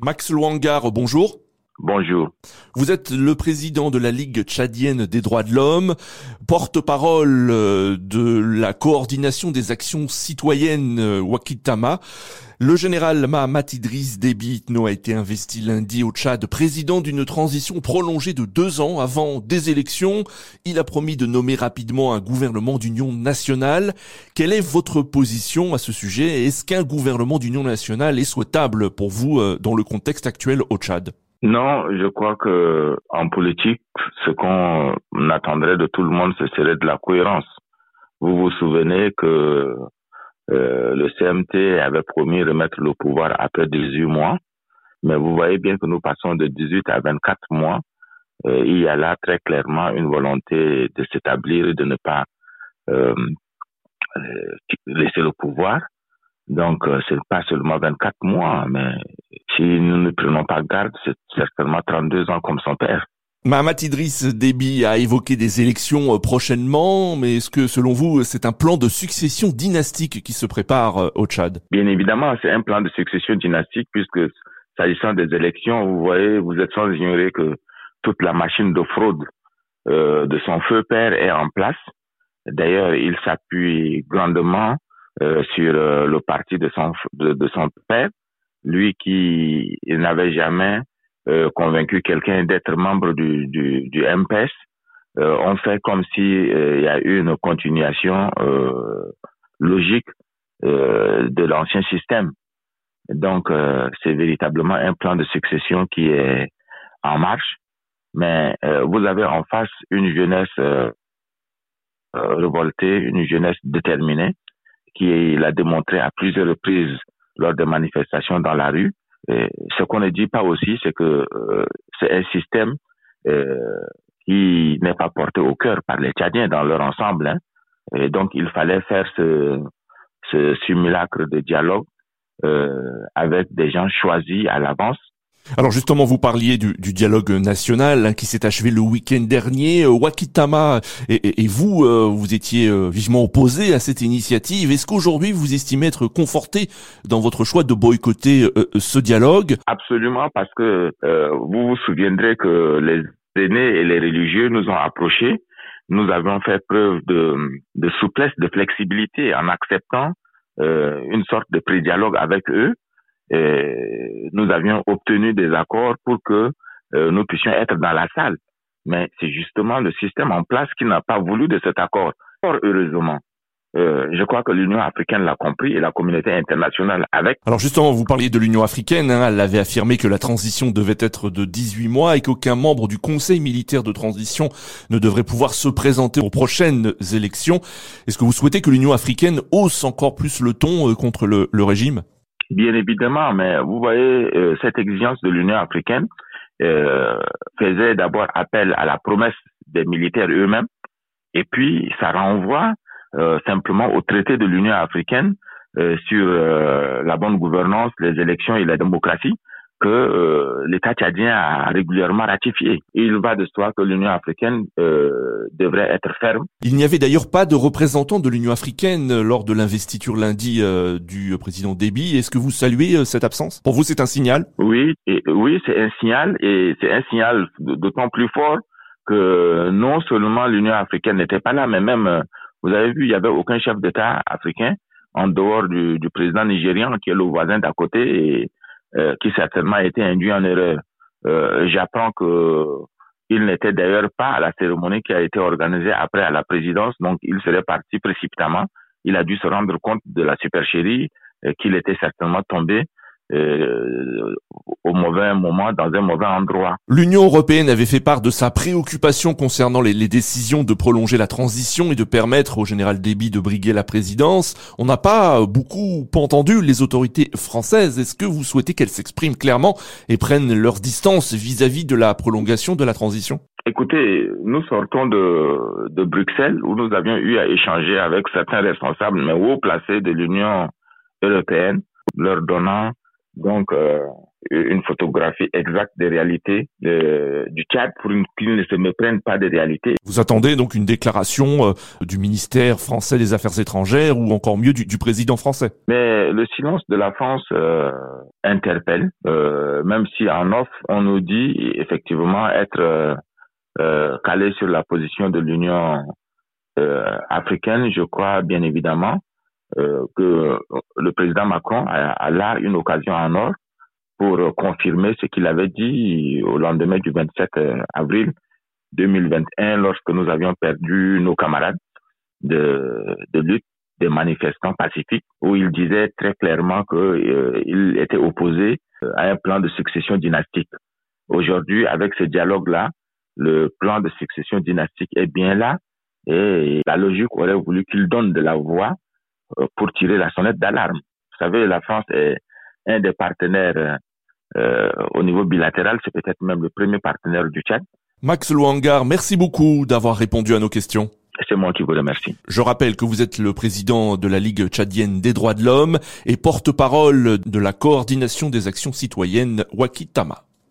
Max Luangar, bonjour. Bonjour. Vous êtes le président de la Ligue tchadienne des droits de l'homme, porte-parole euh, de la coordination des actions citoyennes euh, Wakitama. Le général Mahamat Idriss Déby a été investi lundi au Tchad président d'une transition prolongée de deux ans avant des élections. Il a promis de nommer rapidement un gouvernement d'union nationale. Quelle est votre position à ce sujet? Est-ce qu'un gouvernement d'union nationale est souhaitable pour vous euh, dans le contexte actuel au Tchad? Non, je crois que en politique, ce qu'on attendrait de tout le monde, ce serait de la cohérence. Vous vous souvenez que euh, le CMT avait promis de remettre le pouvoir après 18 mois, mais vous voyez bien que nous passons de 18 à 24 mois. Euh, il y a là très clairement une volonté de s'établir et de ne pas euh, laisser le pouvoir. Donc, euh, c'est pas seulement 24 mois, mais si nous ne prenons pas garde, c'est certainement 32 ans comme son père. Mahamat Idriss Déby a évoqué des élections euh, prochainement, mais est-ce que selon vous, c'est un plan de succession dynastique qui se prépare euh, au Tchad? Bien évidemment, c'est un plan de succession dynastique puisque s'agissant des élections, vous voyez, vous êtes sans ignorer que toute la machine de fraude euh, de son feu père est en place. D'ailleurs, il s'appuie grandement euh, sur euh, le parti de son, de, de son père, lui qui n'avait jamais euh, convaincu quelqu'un d'être membre du, du, du MPS. on fait comme si il y a eu une continuation logique de l'ancien système. Donc, c'est véritablement un plan de succession qui est en marche. Mais vous avez en face une jeunesse révoltée, une jeunesse déterminée, qui l'a démontré à plusieurs reprises lors des manifestations dans la rue. Ce qu'on ne dit pas aussi, c'est que euh, c'est un système euh, qui n'est pas porté au cœur par les Tchadiens dans leur ensemble. Hein. Donc, il fallait faire ce, ce simulacre de dialogue euh, avec des gens choisis à l'avance alors justement, vous parliez du, dialogue national hein, qui s'est achevé le week-end dernier. Euh, Wakitama et, vous, euh, vous étiez euh, vivement opposé à cette initiative. Est-ce qu'aujourd'hui vous estimez être conforté dans votre choix de boycotter ce dialogue? Absolument, parce que vous vous souviendrez que les aînés et les religieux nous ont approchés. Nous avons fait preuve de, de souplesse, de flexibilité en acceptant une sorte de pré-dialogue avec eux nous avions obtenu des accords pour que euh, nous puissions être dans la salle. Mais c'est justement le système en place qui n'a pas voulu de cet accord. Or, heureusement, euh, je crois que l'Union africaine l'a compris et la communauté internationale avec. Alors justement, vous parliez de l'Union africaine, hein, elle avait affirmé que la transition devait être de 18 mois et qu'aucun membre du Conseil militaire de transition ne devrait pouvoir se présenter aux prochaines élections. Est-ce que vous souhaitez que l'Union africaine hausse encore plus le ton euh, contre le régime? Bien évidemment, mais vous voyez, euh, cette exigence de l'Union africaine euh, faisait d'abord appel à la promesse des militaires eux-mêmes, et puis ça renvoie euh, simplement au traité de l'Union africaine sur la bonne gouvernance, les élections et la démocratie, que euh, l'État tchadien a régulièrement ratifié. Il va de soi que l'Union africaine euh, devrait être ferme. Il n'y avait d'ailleurs pas de représentant de l'Union africaine lors de l'investiture lundi euh, du président Déby. Est-ce que vous saluez cette absence? Pour vous, c'est un signal? Oui, et, oui, c'est un signal et c'est un signal d'autant plus fort que non seulement l'Union africaine n'était pas là, mais même, vous avez vu, il n'y avait aucun chef d'État africain en dehors du, du président nigérian qui est le voisin d'à côté et euh, qui certainement a été induit en erreur. Euh, J'apprends que il n'était d'ailleurs pas à la cérémonie qui a été organisée après à la présidence, donc il serait parti précipitamment. Il a dû se rendre compte de la supercherie, euh, qu'il était certainement tombé euh, au mauvais moment, dans un mauvais endroit. L'Union européenne avait fait part de sa préoccupation concernant les, les, décisions de prolonger la transition et de permettre au général Déby de briguer la présidence. On n'a pas beaucoup entendu les autorités françaises. Est-ce que vous souhaitez qu'elles s'expriment clairement et prennent leur distance vis-à-vis de la prolongation de la transition? Écoutez, nous sortons de, de Bruxelles où nous avions eu à échanger avec certains responsables, mais haut placés de l'Union européenne, leur donnant donc euh, une photographie exacte des réalités du Tchad pour qu'ils ne se méprennent pas des réalités. Vous attendez donc une déclaration euh, du ministère français des Affaires étrangères ou encore mieux du, président français? Mais le silence de la France euh, interpelle, euh, même si en off on nous dit effectivement être calé sur la position de l'Union africaine, je crois bien évidemment que le président Macron a, a là une occasion en or pour confirmer ce qu'il avait dit au lendemain du 27 euh, avril 2021 lorsque nous avions perdu nos camarades de, de lutte des manifestants pacifiques où il disait très clairement qu'il euh, était opposé euh, à un plan de succession dynastique. Aujourd'hui, avec ce dialogue-là, le plan de succession dynastique est bien là et la logique aurait voulu qu'il donne de la voix pour tirer la sonnette d'alarme. Vous savez, la France est un des partenaires euh, au niveau bilatéral, c'est peut-être même le premier partenaire du Tchad. Max Louangar, merci beaucoup d'avoir répondu à nos questions. C'est moi qui vous remercie. Je rappelle que vous êtes le président de la Ligue tchadienne des droits de l'homme et porte-parole de la coordination des actions citoyennes Wakitama.